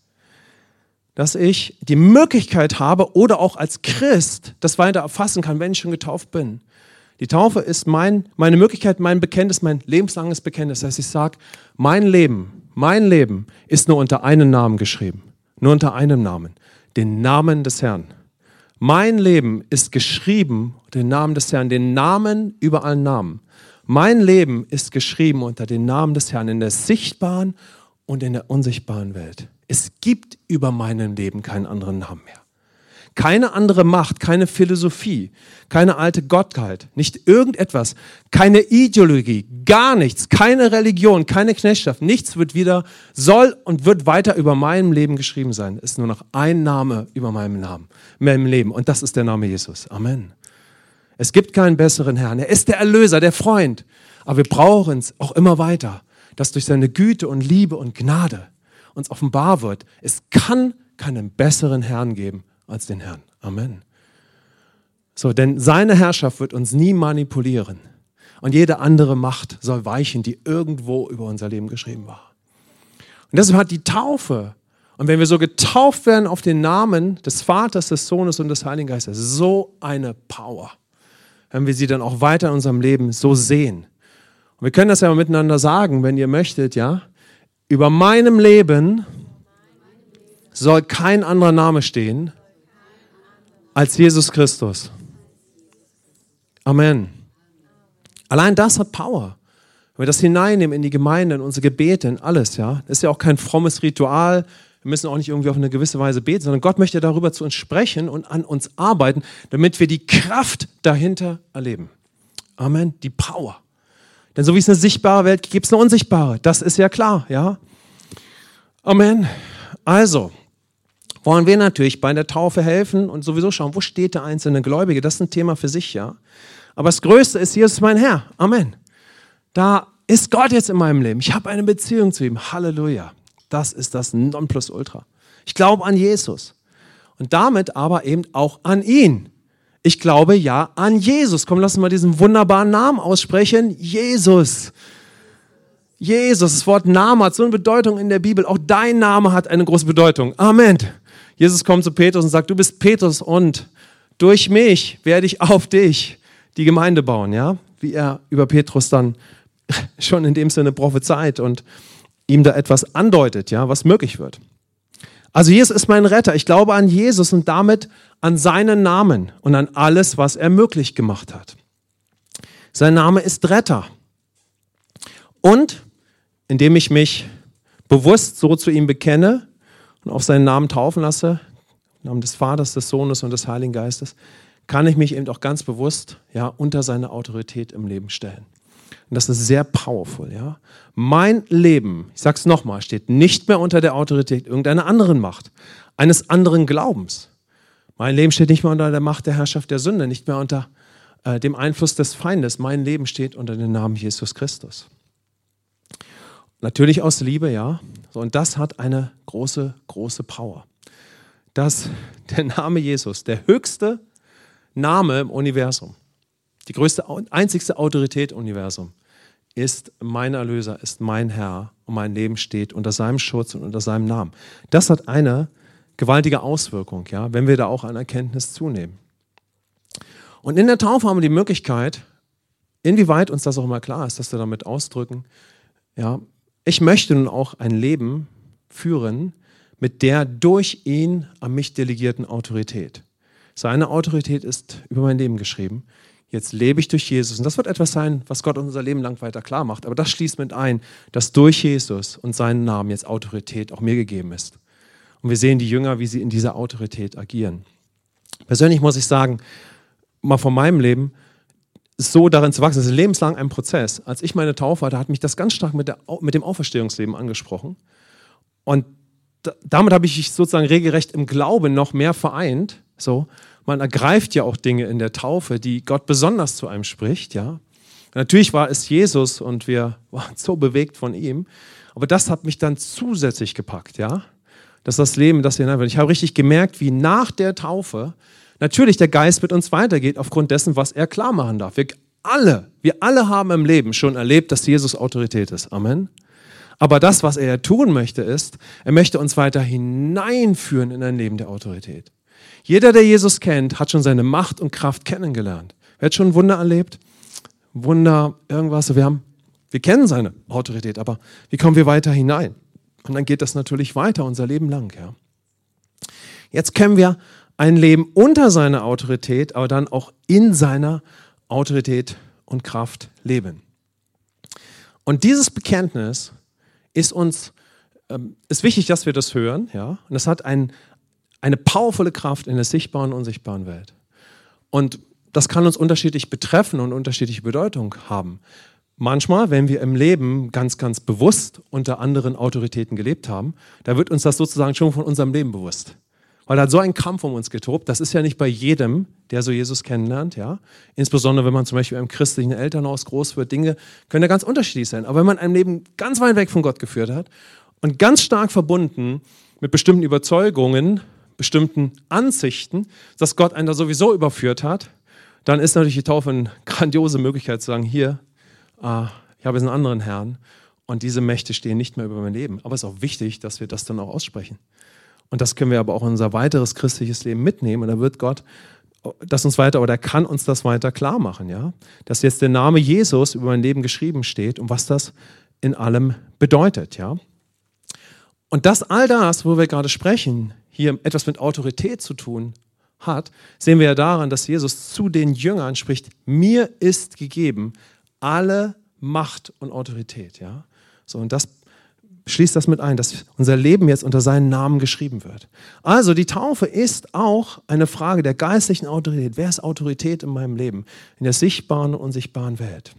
dass ich die Möglichkeit habe oder auch als Christ das weiter erfassen kann, wenn ich schon getauft bin. Die Taufe ist mein, meine Möglichkeit, mein Bekenntnis, mein lebenslanges Bekenntnis. Das heißt, ich sage, mein Leben mein Leben ist nur unter einem Namen geschrieben. Nur unter einem Namen. Den Namen des Herrn. Mein Leben ist geschrieben, den Namen des Herrn, den Namen über allen Namen. Mein Leben ist geschrieben unter den Namen des Herrn in der sichtbaren und in der unsichtbaren Welt. Es gibt über meinem Leben keinen anderen Namen mehr. Keine andere Macht, keine Philosophie, keine alte Gottheit, nicht irgendetwas, keine Ideologie, gar nichts, keine Religion, keine Knechtschaft, nichts wird wieder, soll und wird weiter über meinem Leben geschrieben sein. Es ist nur noch ein Name über meinem Namen, meinem Leben und das ist der Name Jesus. Amen. Es gibt keinen besseren Herrn. Er ist der Erlöser, der Freund. Aber wir brauchen es auch immer weiter, dass durch seine Güte und Liebe und Gnade uns offenbar wird. Es kann keinen besseren Herrn geben als den Herrn. Amen. So, denn seine Herrschaft wird uns nie manipulieren. Und jede andere Macht soll weichen, die irgendwo über unser Leben geschrieben war. Und deshalb hat die Taufe, und wenn wir so getauft werden auf den Namen des Vaters, des Sohnes und des Heiligen Geistes, so eine Power. Wenn wir sie dann auch weiter in unserem Leben so sehen. Und wir können das ja miteinander sagen, wenn ihr möchtet, ja. Über meinem Leben soll kein anderer Name stehen als Jesus Christus. Amen. Allein das hat Power. Wenn wir das hineinnehmen in die Gemeinde, in unsere Gebete, in alles, ja. Das ist ja auch kein frommes Ritual. Wir müssen auch nicht irgendwie auf eine gewisse Weise beten, sondern Gott möchte darüber zu uns sprechen und an uns arbeiten, damit wir die Kraft dahinter erleben. Amen. Die Power. Denn so wie es eine sichtbare Welt gibt, gibt es eine unsichtbare. Das ist ja klar, ja. Amen. Also, wollen wir natürlich bei der Taufe helfen und sowieso schauen, wo steht der einzelne Gläubige. Das ist ein Thema für sich, ja. Aber das Größte ist, Jesus mein Herr. Amen. Da ist Gott jetzt in meinem Leben. Ich habe eine Beziehung zu ihm. Halleluja. Das ist das Nonplusultra. Ich glaube an Jesus. Und damit aber eben auch an ihn. Ich glaube ja an Jesus. Komm, lass uns mal diesen wunderbaren Namen aussprechen. Jesus. Jesus, das Wort Name hat so eine Bedeutung in der Bibel. Auch dein Name hat eine große Bedeutung. Amen. Jesus kommt zu Petrus und sagt, du bist Petrus und durch mich werde ich auf dich die Gemeinde bauen, ja? Wie er über Petrus dann schon in dem Sinne prophezeit und ihm da etwas andeutet, ja, was möglich wird. Also Jesus ist mein Retter. Ich glaube an Jesus und damit an seinen Namen und an alles, was er möglich gemacht hat. Sein Name ist Retter. Und indem ich mich bewusst so zu ihm bekenne und auf seinen Namen taufen lasse, im Namen des Vaters, des Sohnes und des Heiligen Geistes, kann ich mich eben auch ganz bewusst ja, unter seine Autorität im Leben stellen. Und das ist sehr powerful. Ja? Mein Leben, ich sage es nochmal, steht nicht mehr unter der Autorität irgendeiner anderen Macht, eines anderen Glaubens. Mein Leben steht nicht mehr unter der Macht der Herrschaft der Sünde, nicht mehr unter äh, dem Einfluss des Feindes. Mein Leben steht unter dem Namen Jesus Christus. Natürlich aus Liebe, ja. So, und das hat eine große, große Power. Dass der Name Jesus, der höchste Name im Universum, die größte, einzigste Autorität im Universum, ist mein Erlöser, ist mein Herr und mein Leben steht unter seinem Schutz und unter seinem Namen. Das hat eine gewaltige Auswirkung, ja, wenn wir da auch an Erkenntnis zunehmen. Und in der Taufe haben wir die Möglichkeit, inwieweit uns das auch immer klar ist, dass wir damit ausdrücken, ja, ich möchte nun auch ein Leben führen mit der durch ihn an mich delegierten Autorität. Seine Autorität ist über mein Leben geschrieben. Jetzt lebe ich durch Jesus. Und das wird etwas sein, was Gott unser Leben lang weiter klar macht. Aber das schließt mit ein, dass durch Jesus und seinen Namen jetzt Autorität auch mir gegeben ist. Und wir sehen die Jünger, wie sie in dieser Autorität agieren. Persönlich muss ich sagen, mal von meinem Leben, so darin zu wachsen. Das ist lebenslang ein Prozess. Als ich meine Taufe hatte, hat mich das ganz stark mit, der, mit dem Auferstehungsleben angesprochen. Und da, damit habe ich sozusagen regelrecht im Glauben noch mehr vereint. So, man ergreift ja auch Dinge in der Taufe, die Gott besonders zu einem spricht. Ja, natürlich war es Jesus und wir waren so bewegt von ihm. Aber das hat mich dann zusätzlich gepackt. Ja, das ist das Leben, das wir hinein Ich habe richtig gemerkt, wie nach der Taufe natürlich der Geist mit uns weitergeht aufgrund dessen, was er klar machen darf. Wir alle, wir alle haben im Leben schon erlebt, dass Jesus Autorität ist. Amen. Aber das, was er tun möchte, ist, er möchte uns weiter hineinführen in ein Leben der Autorität. Jeder, der Jesus kennt, hat schon seine Macht und Kraft kennengelernt. Wer hat schon Wunder erlebt? Wunder, irgendwas. Wir, haben, wir kennen seine Autorität, aber wie kommen wir weiter hinein? Und dann geht das natürlich weiter, unser Leben lang. Ja. Jetzt können wir ein Leben unter seiner Autorität, aber dann auch in seiner Autorität und Kraft leben. Und dieses Bekenntnis ist uns, ähm, ist wichtig, dass wir das hören, ja. Und es hat ein, eine powervolle Kraft in der sichtbaren und unsichtbaren Welt. Und das kann uns unterschiedlich betreffen und unterschiedliche Bedeutung haben. Manchmal, wenn wir im Leben ganz, ganz bewusst unter anderen Autoritäten gelebt haben, da wird uns das sozusagen schon von unserem Leben bewusst weil da hat so ein Kampf um uns getobt. Das ist ja nicht bei jedem, der so Jesus kennenlernt, ja. Insbesondere wenn man zum Beispiel im christlichen Elternhaus groß wird, Dinge können ja ganz unterschiedlich sein. Aber wenn man ein Leben ganz weit weg von Gott geführt hat und ganz stark verbunden mit bestimmten Überzeugungen, bestimmten Ansichten, dass Gott einen da sowieso überführt hat, dann ist natürlich die Taufe eine grandiose Möglichkeit zu sagen, hier, äh, ich habe jetzt einen anderen Herrn und diese Mächte stehen nicht mehr über mein Leben. Aber es ist auch wichtig, dass wir das dann auch aussprechen. Und das können wir aber auch in unser weiteres christliches Leben mitnehmen. Und da wird Gott das uns weiter oder kann uns das weiter klar machen, ja? Dass jetzt der Name Jesus über mein Leben geschrieben steht und was das in allem bedeutet, ja? Und dass all das, wo wir gerade sprechen, hier etwas mit Autorität zu tun hat, sehen wir ja daran, dass Jesus zu den Jüngern spricht: Mir ist gegeben alle Macht und Autorität, ja? So und das schließt das mit ein, dass unser Leben jetzt unter seinen Namen geschrieben wird. Also die Taufe ist auch eine Frage der geistlichen Autorität. Wer ist Autorität in meinem Leben, in der sichtbaren und unsichtbaren Welt?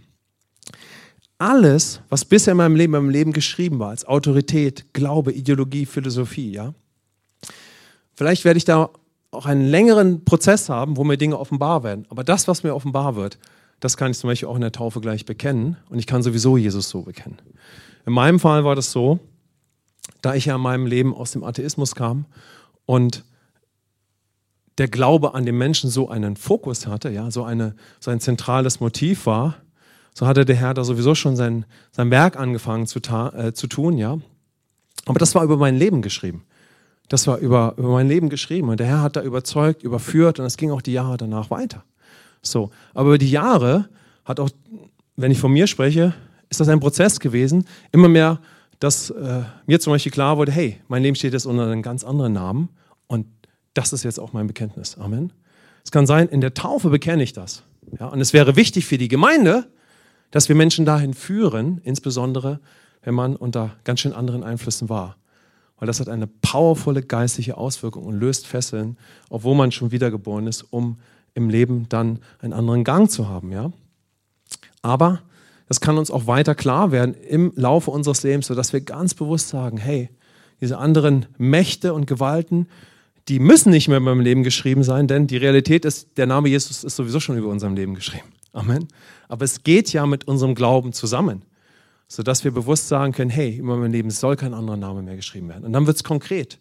Alles, was bisher in meinem Leben, in meinem Leben geschrieben war, als Autorität, Glaube, Ideologie, Philosophie, ja. Vielleicht werde ich da auch einen längeren Prozess haben, wo mir Dinge offenbar werden. Aber das, was mir offenbar wird, das kann ich zum Beispiel auch in der Taufe gleich bekennen. Und ich kann sowieso Jesus so bekennen. In meinem Fall war das so, da ich ja in meinem Leben aus dem Atheismus kam und der Glaube an den Menschen so einen Fokus hatte, ja, so, eine, so ein zentrales Motiv war, so hatte der Herr da sowieso schon sein, sein Werk angefangen zu, äh, zu tun, ja. Aber das war über mein Leben geschrieben. Das war über, über mein Leben geschrieben. Und der Herr hat da überzeugt, überführt und es ging auch die Jahre danach weiter. So. Aber über die Jahre hat auch, wenn ich von mir spreche, ist das ein Prozess gewesen, immer mehr dass äh, mir zum Beispiel klar wurde, hey, mein Leben steht jetzt unter einem ganz anderen Namen und das ist jetzt auch mein Bekenntnis. Amen. Es kann sein, in der Taufe bekenne ich das. Ja, und es wäre wichtig für die Gemeinde, dass wir Menschen dahin führen, insbesondere wenn man unter ganz schön anderen Einflüssen war. Weil das hat eine powervolle geistliche Auswirkung und löst Fesseln, obwohl man schon wiedergeboren ist, um im Leben dann einen anderen Gang zu haben. Ja? Aber das kann uns auch weiter klar werden im Laufe unseres Lebens, sodass wir ganz bewusst sagen, hey, diese anderen Mächte und Gewalten, die müssen nicht mehr in meinem Leben geschrieben sein, denn die Realität ist, der Name Jesus ist sowieso schon über unserem Leben geschrieben. Amen. Aber es geht ja mit unserem Glauben zusammen, sodass wir bewusst sagen können, hey, über meinem Leben soll kein anderer Name mehr geschrieben werden. Und dann wird es konkret,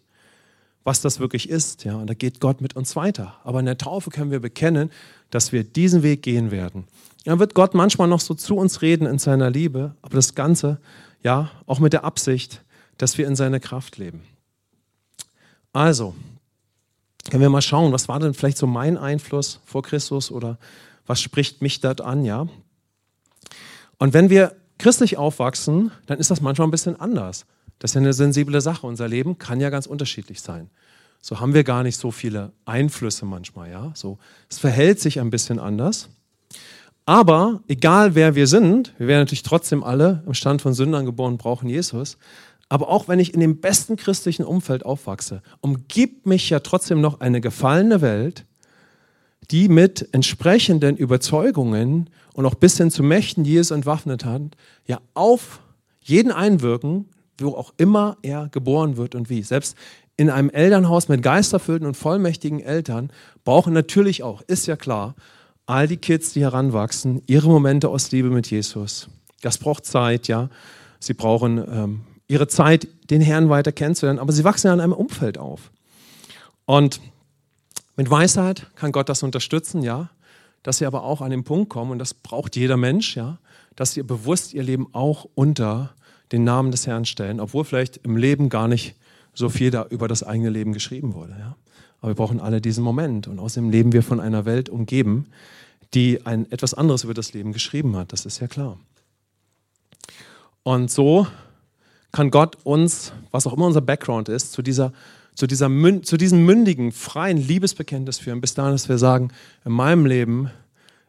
was das wirklich ist. Ja, und da geht Gott mit uns weiter. Aber in der Taufe können wir bekennen, dass wir diesen Weg gehen werden. Dann wird Gott manchmal noch so zu uns reden in seiner Liebe, aber das Ganze, ja, auch mit der Absicht, dass wir in seiner Kraft leben. Also, können wir mal schauen, was war denn vielleicht so mein Einfluss vor Christus oder was spricht mich dort an, ja? Und wenn wir christlich aufwachsen, dann ist das manchmal ein bisschen anders. Das ist ja eine sensible Sache. Unser Leben kann ja ganz unterschiedlich sein. So haben wir gar nicht so viele Einflüsse manchmal, ja? So, es verhält sich ein bisschen anders. Aber egal wer wir sind, wir werden natürlich trotzdem alle im Stand von Sündern geboren, brauchen Jesus. Aber auch wenn ich in dem besten christlichen Umfeld aufwachse, umgibt mich ja trotzdem noch eine gefallene Welt, die mit entsprechenden Überzeugungen und auch bis hin zu Mächten, die Jesus entwaffnet hat, ja auf jeden einwirken, wo auch immer er geboren wird und wie. Selbst in einem Elternhaus mit geisterfüllten und vollmächtigen Eltern brauchen natürlich auch, ist ja klar, all die Kids, die heranwachsen, ihre Momente aus Liebe mit Jesus. Das braucht Zeit, ja. Sie brauchen ähm, ihre Zeit, den Herrn weiter kennenzulernen, aber sie wachsen ja in einem Umfeld auf. Und mit Weisheit kann Gott das unterstützen, ja, dass sie aber auch an den Punkt kommen, und das braucht jeder Mensch, ja, dass sie bewusst ihr Leben auch unter den Namen des Herrn stellen, obwohl vielleicht im Leben gar nicht so viel da über das eigene Leben geschrieben wurde. Ja. Aber wir brauchen alle diesen Moment. Und außerdem leben wir von einer Welt umgeben, die ein etwas anderes über das Leben geschrieben hat. Das ist ja klar. Und so kann Gott uns, was auch immer unser Background ist, zu, dieser, zu, dieser, zu diesem mündigen, freien Liebesbekenntnis führen, bis dahin, dass wir sagen, in meinem Leben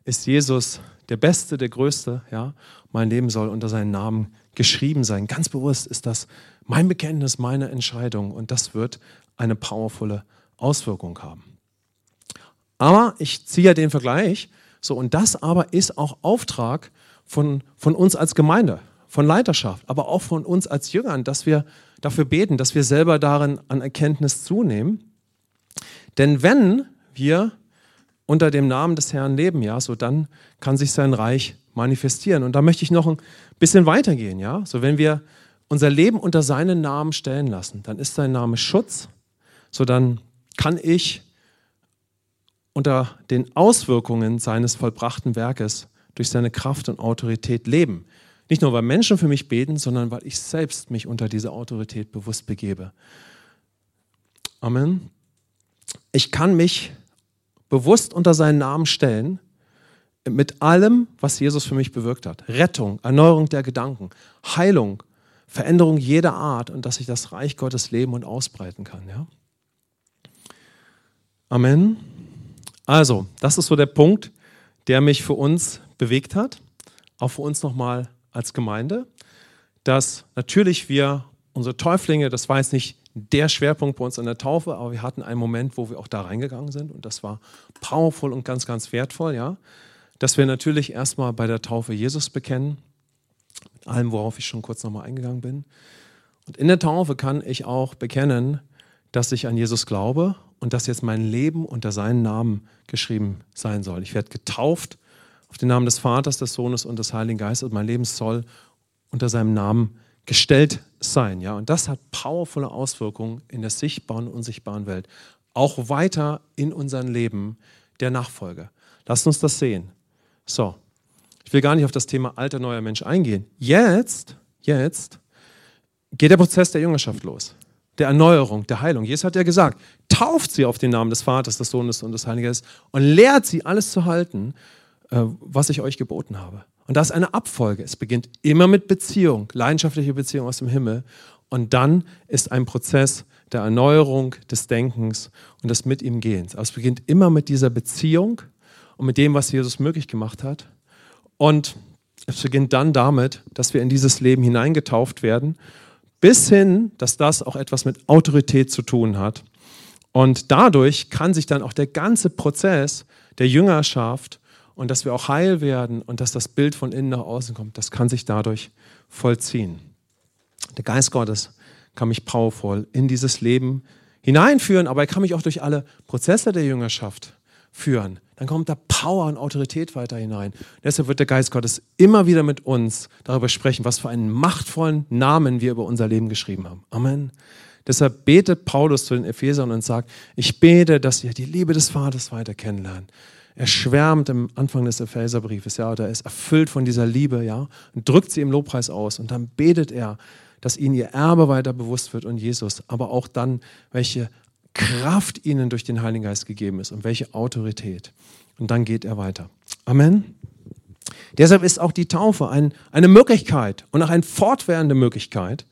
ist Jesus der Beste, der Größte, ja, mein Leben soll unter seinen Namen geschrieben sein. Ganz bewusst ist das mein Bekenntnis, meine Entscheidung. Und das wird eine powervolle Auswirkung haben. Aber ich ziehe ja den Vergleich, so und das aber ist auch Auftrag von, von uns als Gemeinde von Leiterschaft, aber auch von uns als Jüngern, dass wir dafür beten, dass wir selber darin an Erkenntnis zunehmen. Denn wenn wir unter dem Namen des Herrn leben, ja, so dann kann sich sein Reich manifestieren. Und da möchte ich noch ein bisschen weitergehen, ja. So wenn wir unser Leben unter seinen Namen stellen lassen, dann ist sein Name Schutz, so dann kann ich unter den Auswirkungen seines vollbrachten Werkes durch seine Kraft und Autorität leben. Nicht nur, weil Menschen für mich beten, sondern weil ich selbst mich unter diese Autorität bewusst begebe. Amen. Ich kann mich bewusst unter seinen Namen stellen, mit allem, was Jesus für mich bewirkt hat. Rettung, Erneuerung der Gedanken, Heilung, Veränderung jeder Art und dass ich das Reich Gottes leben und ausbreiten kann. Ja? Amen. Also, das ist so der Punkt, der mich für uns bewegt hat. Auch für uns nochmal als Gemeinde, dass natürlich wir unsere Täuflinge, das war jetzt nicht der Schwerpunkt bei uns an der Taufe, aber wir hatten einen Moment, wo wir auch da reingegangen sind und das war powerful und ganz, ganz wertvoll, ja. Dass wir natürlich erstmal bei der Taufe Jesus bekennen, mit allem, worauf ich schon kurz nochmal eingegangen bin. Und in der Taufe kann ich auch bekennen, dass ich an Jesus glaube und dass jetzt mein Leben unter seinen Namen geschrieben sein soll. Ich werde getauft auf den Namen des Vaters, des Sohnes und des Heiligen Geistes. Mein Leben soll unter seinem Namen gestellt sein. Ja? Und das hat powervolle Auswirkungen in der sichtbaren und unsichtbaren Welt. Auch weiter in unserem Leben der Nachfolge. Lasst uns das sehen. So, ich will gar nicht auf das Thema alter, neuer Mensch eingehen. Jetzt, jetzt geht der Prozess der Jüngerschaft los. Der Erneuerung, der Heilung. Jesus hat ja gesagt, tauft sie auf den Namen des Vaters, des Sohnes und des Heiligen Geistes und lehrt sie alles zu halten, was ich euch geboten habe. Und das ist eine Abfolge. Es beginnt immer mit Beziehung, leidenschaftliche Beziehung aus dem Himmel. Und dann ist ein Prozess der Erneuerung des Denkens und des Mit ihm Gehens. Aber es beginnt immer mit dieser Beziehung und mit dem, was Jesus möglich gemacht hat. Und es beginnt dann damit, dass wir in dieses Leben hineingetauft werden, bis hin, dass das auch etwas mit Autorität zu tun hat. Und dadurch kann sich dann auch der ganze Prozess der Jüngerschaft und dass wir auch heil werden und dass das Bild von innen nach außen kommt, das kann sich dadurch vollziehen. Der Geist Gottes kann mich powervoll in dieses Leben hineinführen, aber er kann mich auch durch alle Prozesse der Jüngerschaft führen. Dann kommt da Power und Autorität weiter hinein. Deshalb wird der Geist Gottes immer wieder mit uns darüber sprechen, was für einen machtvollen Namen wir über unser Leben geschrieben haben. Amen. Deshalb betet Paulus zu den Ephesern und sagt, ich bete, dass ihr die Liebe des Vaters weiter kennenlernt. Er schwärmt am Anfang des Epheserbriefes, ja, oder er ist erfüllt von dieser Liebe, ja, und drückt sie im Lobpreis aus. Und dann betet er, dass ihnen ihr Erbe weiter bewusst wird und Jesus, aber auch dann, welche Kraft ihnen durch den Heiligen Geist gegeben ist und welche Autorität. Und dann geht er weiter. Amen. Deshalb ist auch die Taufe ein, eine Möglichkeit und auch eine fortwährende Möglichkeit,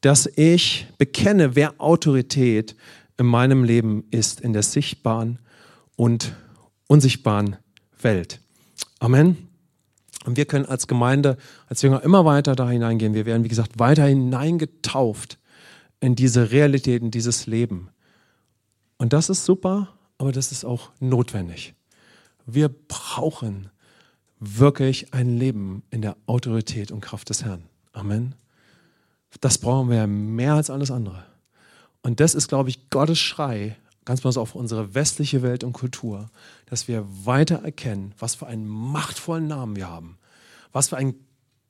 dass ich bekenne, wer Autorität in meinem Leben ist, in der sichtbaren und unsichtbaren Welt. Amen. Und wir können als Gemeinde, als Jünger immer weiter da hineingehen. Wir werden, wie gesagt, weiter hineingetauft in diese Realität, in dieses Leben. Und das ist super, aber das ist auch notwendig. Wir brauchen wirklich ein Leben in der Autorität und Kraft des Herrn. Amen. Das brauchen wir mehr als alles andere. Und das ist, glaube ich, Gottes Schrei ganz besonders auf unsere westliche Welt und Kultur, dass wir weiter erkennen, was für einen machtvollen Namen wir haben, was für einen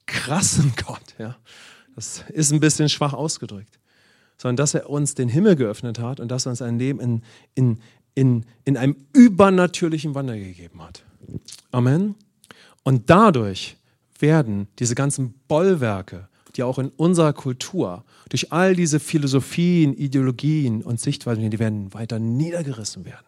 krassen Gott. Ja. Das ist ein bisschen schwach ausgedrückt, sondern dass er uns den Himmel geöffnet hat und dass er uns ein Leben in, in, in, in einem übernatürlichen Wandel gegeben hat. Amen. Und dadurch werden diese ganzen Bollwerke, die auch in unserer Kultur durch all diese Philosophien, Ideologien und Sichtweisen, die werden weiter niedergerissen werden.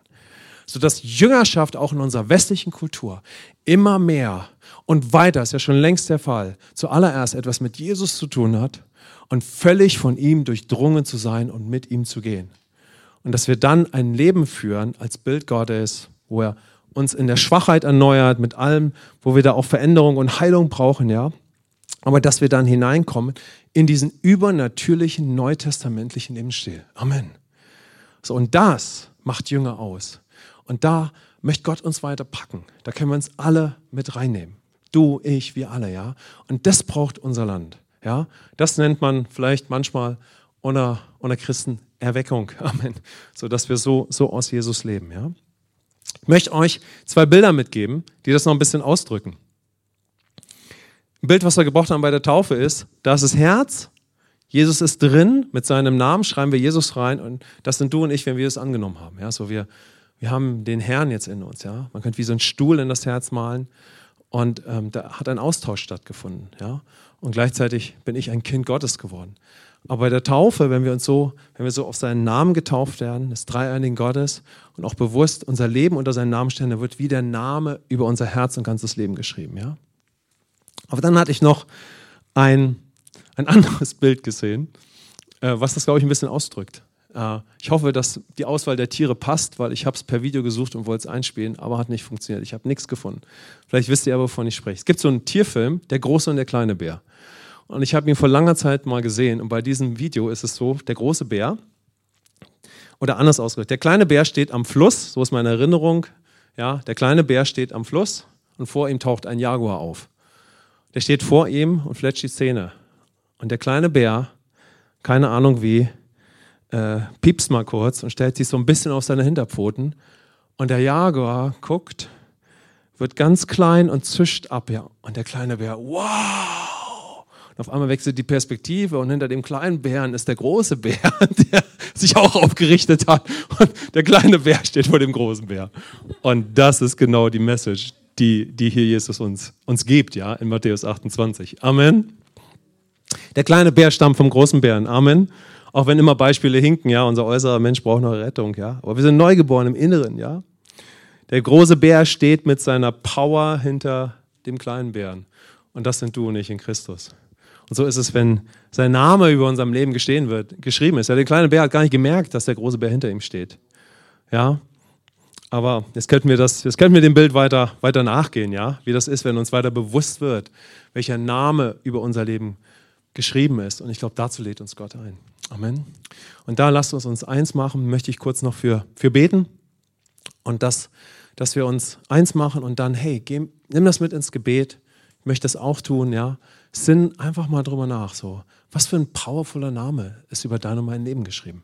Sodass Jüngerschaft auch in unserer westlichen Kultur immer mehr und weiter, ist ja schon längst der Fall, zuallererst etwas mit Jesus zu tun hat und völlig von ihm durchdrungen zu sein und mit ihm zu gehen. Und dass wir dann ein Leben führen als Bild Gottes, wo er uns in der Schwachheit erneuert, mit allem, wo wir da auch Veränderung und Heilung brauchen, ja aber dass wir dann hineinkommen in diesen übernatürlichen neutestamentlichen Lebensstil. Amen. So, und das macht Jünger aus. Und da möchte Gott uns weiter packen. Da können wir uns alle mit reinnehmen. Du, ich, wir alle, ja. Und das braucht unser Land, ja. Das nennt man vielleicht manchmal unter, unter Christen Erweckung. Amen. So, dass wir so, so aus Jesus leben, ja. Ich möchte euch zwei Bilder mitgeben, die das noch ein bisschen ausdrücken. Ein Bild, was wir gebraucht haben bei der Taufe ist, da ist das Herz, Jesus ist drin, mit seinem Namen schreiben wir Jesus rein und das sind du und ich, wenn wir es angenommen haben. Ja, so wir, wir haben den Herrn jetzt in uns. Ja? Man könnte wie so einen Stuhl in das Herz malen und ähm, da hat ein Austausch stattgefunden. Ja? Und gleichzeitig bin ich ein Kind Gottes geworden. Aber bei der Taufe, wenn wir uns so, wenn wir so auf seinen Namen getauft werden, des dreieinigen Gottes und auch bewusst unser Leben unter seinen Namen stellen, dann wird wie der Name über unser Herz und ganzes Leben geschrieben. Ja? Aber dann hatte ich noch ein, ein anderes Bild gesehen, äh, was das, glaube ich, ein bisschen ausdrückt. Äh, ich hoffe, dass die Auswahl der Tiere passt, weil ich habe es per Video gesucht und wollte es einspielen, aber hat nicht funktioniert. Ich habe nichts gefunden. Vielleicht wisst ihr aber, wovon ich spreche. Es gibt so einen Tierfilm, der große und der kleine Bär. Und ich habe ihn vor langer Zeit mal gesehen und bei diesem Video ist es so, der große Bär, oder anders ausgedrückt, der kleine Bär steht am Fluss, so ist meine Erinnerung, ja, der kleine Bär steht am Fluss und vor ihm taucht ein Jaguar auf. Der steht vor ihm und fletscht die Zähne. Und der kleine Bär, keine Ahnung wie, äh, piepst mal kurz und stellt sich so ein bisschen auf seine Hinterpfoten. Und der Jaguar guckt, wird ganz klein und zischt ab. Ja. Und der kleine Bär, wow! Und auf einmal wechselt die Perspektive und hinter dem kleinen Bären ist der große Bär, der sich auch aufgerichtet hat. Und der kleine Bär steht vor dem großen Bär. Und das ist genau die Message, die, die hier Jesus uns, uns gibt, ja, in Matthäus 28. Amen. Der kleine Bär stammt vom großen Bären. Amen. Auch wenn immer Beispiele hinken, ja, unser äußerer Mensch braucht noch Rettung, ja. Aber wir sind neugeboren im Inneren, ja. Der große Bär steht mit seiner Power hinter dem kleinen Bären. Und das sind du und ich in Christus. Und so ist es, wenn sein Name über unserem Leben gestehen wird, geschrieben ist. Ja, der kleine Bär hat gar nicht gemerkt, dass der große Bär hinter ihm steht. Ja, aber jetzt könnten wir, das, jetzt könnten wir dem Bild weiter, weiter nachgehen, ja? wie das ist, wenn uns weiter bewusst wird, welcher Name über unser Leben geschrieben ist. Und ich glaube, dazu lädt uns Gott ein. Amen. Und da lasst uns uns eins machen, möchte ich kurz noch für, für beten. Und das, dass wir uns eins machen und dann, hey, geh, nimm das mit ins Gebet. Ich möchte das auch tun, ja. Sinn einfach mal drüber nach, so. Was für ein powervoller Name ist über dein und mein Leben geschrieben?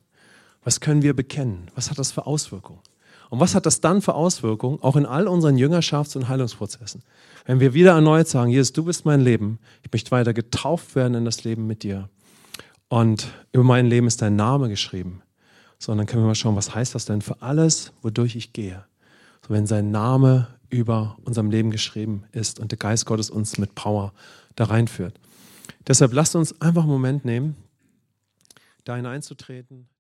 Was können wir bekennen? Was hat das für Auswirkungen? Und was hat das dann für Auswirkungen, auch in all unseren Jüngerschafts- und Heilungsprozessen? Wenn wir wieder erneut sagen, Jesus, du bist mein Leben, ich möchte weiter getauft werden in das Leben mit dir. Und über mein Leben ist dein Name geschrieben. So, und dann können wir mal schauen, was heißt das denn für alles, wodurch ich gehe? So, wenn sein Name über unserem Leben geschrieben ist und der Geist Gottes uns mit Power da reinführt. Deshalb lasst uns einfach einen Moment nehmen, da hineinzutreten.